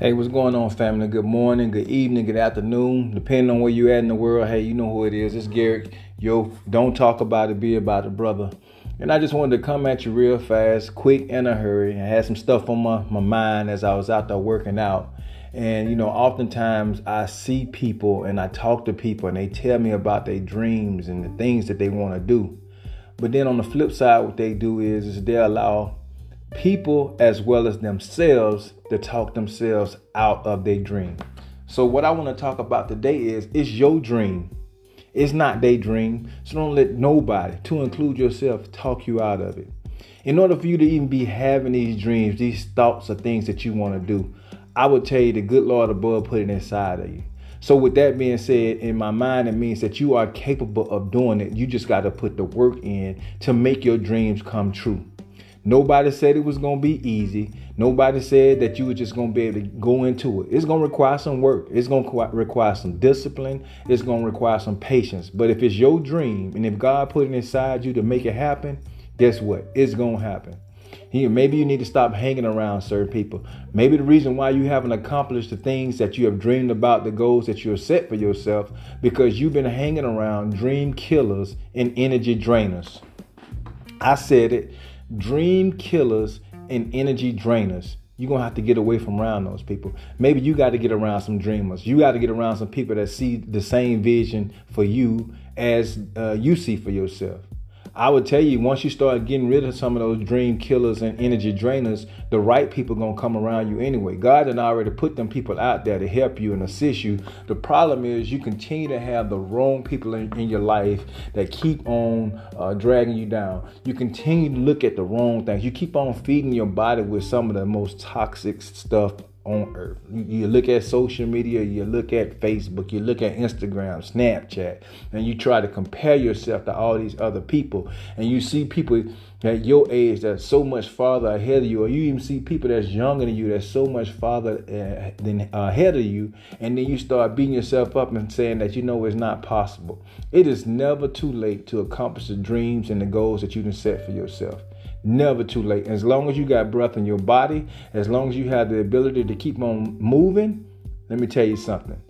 Hey, what's going on, family? Good morning, good evening, good afternoon, depending on where you're at in the world. Hey, you know who it is. It's Garrett. Yo, don't talk about it, be about it, brother. And I just wanted to come at you real fast, quick, in a hurry. I had some stuff on my, my mind as I was out there working out. And, you know, oftentimes I see people and I talk to people and they tell me about their dreams and the things that they want to do. But then on the flip side, what they do is, is they allow people as well as themselves to talk themselves out of their dream. So what I want to talk about today is it's your dream. It's not their dream. So don't let nobody, to include yourself, talk you out of it. In order for you to even be having these dreams, these thoughts of things that you want to do, I would tell you the good Lord above put it inside of you. So with that being said, in my mind, it means that you are capable of doing it. You just got to put the work in to make your dreams come true. Nobody said it was going to be easy. Nobody said that you were just going to be able to go into it. It's going to require some work. It's going to require some discipline. It's going to require some patience. But if it's your dream and if God put it inside you to make it happen, guess what? It's going to happen. Maybe you need to stop hanging around certain people. Maybe the reason why you haven't accomplished the things that you have dreamed about, the goals that you have set for yourself, because you've been hanging around dream killers and energy drainers. I said it dream killers and energy drainers. You're to have to get away from around those people. Maybe you got to get around some dreamers. You got to get around some people that see the same vision for you as uh, you see for yourself. I would tell you once you start getting rid of some of those dream killers and energy drainers, the right people gonna come around you anyway. God had already put them people out there to help you and assist you. The problem is you continue to have the wrong people in, in your life that keep on uh, dragging you down. You continue to look at the wrong things. You keep on feeding your body with some of the most toxic stuff on earth. You, look at social media, you look at Facebook, you look at Instagram, Snapchat, and you try to compare yourself to all these other people. And you see people at your age that's so much farther ahead of you, or you even see people that's younger than you that's so much farther uh, than uh, ahead of you. And then you start beating yourself up and saying that you know it's not possible. It is never too late to accomplish the dreams and the goals that you can set for yourself. Never too late. As long as you got breath in your body, as long as you have the ability to keep on moving, let me tell you something.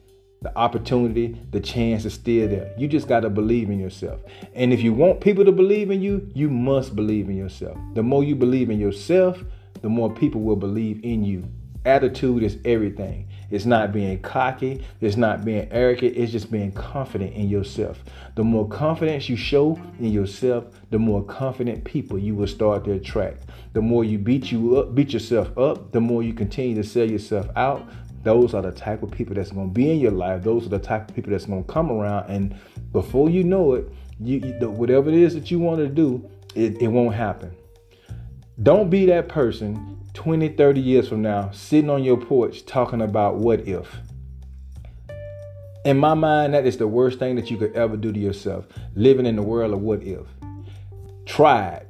The opportunity, the chance is still there. You just got to believe in yourself. And if you want people to believe in you, you must believe in yourself. The more you believe in yourself, the more people will believe in you. Attitude is everything. It's not being cocky, it's not being arrogant, it's just being confident in yourself. The more confidence you show in yourself, the more confident people you will start to attract. The more you beat you up, beat yourself up, the more you continue to sell yourself out. Those are the type of people that's going to be in your life. Those are the type of people that's going to come around, and before you know it, you, whatever it is that you want to do, it, it won't happen. Don't be that person 20, 30 years from now, sitting on your porch talking about what if. In my mind, that is the worst thing that you could ever do to yourself. Living in the world of what if. Try it.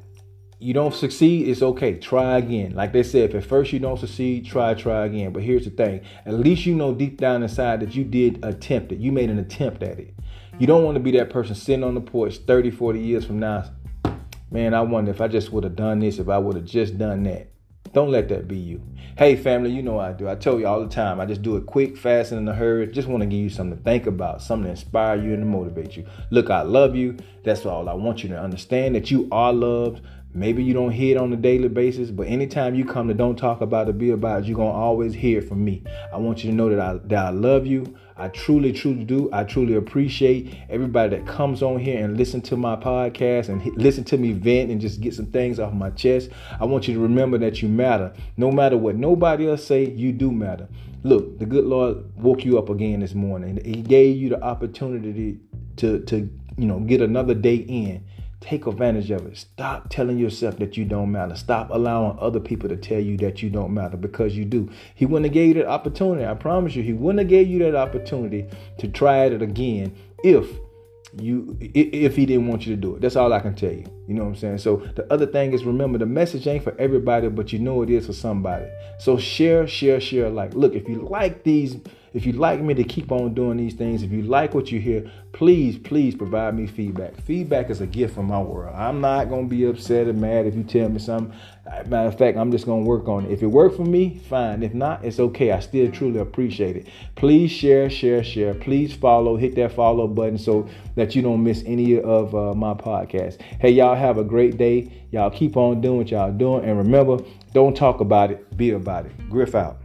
You don't succeed, it's okay. Try again. Like they said, if at first you don't succeed, try, try again. But here's the thing at least you know deep down inside that you did attempt it. You made an attempt at it. You don't want to be that person sitting on the porch 30, 40 years from now. Man, I wonder if I just would have done this, if I would have just done that. Don't let that be you. Hey, family, you know I do. I tell you all the time. I just do it quick, fast, and in a hurry. Just want to give you something to think about, something to inspire you and to motivate you. Look, I love you. That's all. I want you to understand that you are loved. Maybe you don't hear it on a daily basis, but anytime you come to Don't Talk About It, Be About It, you're going to always hear it from me. I want you to know that I, that I love you. I truly, truly do. I truly appreciate everybody that comes on here and listen to my podcast and listen to me vent and just get some things off my chest. I want you to remember that you matter. No matter what nobody else say, you do matter. Look, the good Lord woke you up again this morning. He gave you the opportunity to, to you know, get another day in. Take advantage of it. Stop telling yourself that you don't matter. Stop allowing other people to tell you that you don't matter because you do. He wouldn't have gave you that opportunity. I promise you, he wouldn't have gave you that opportunity to try it again if you if he didn't want you to do it. That's all I can tell you. You know what I'm saying? So the other thing is remember the message ain't for everybody, but you know it is for somebody. So share, share, share. Like, look, if you like these If you'd like me to keep on doing these things, if you like what you hear, please, please provide me feedback. Feedback is a gift from my world. I'm not gonna be upset or mad if you tell me something. Matter of fact, I'm just gonna work on it. If it worked for me, fine. If not, it's okay. I still truly appreciate it. Please share, share, share. Please follow. Hit that follow button so that you don't miss any of uh, my podcasts. Hey, y'all have a great day. Y'all keep on doing what y'all doing, and remember, don't talk about it, be about it. Griff out.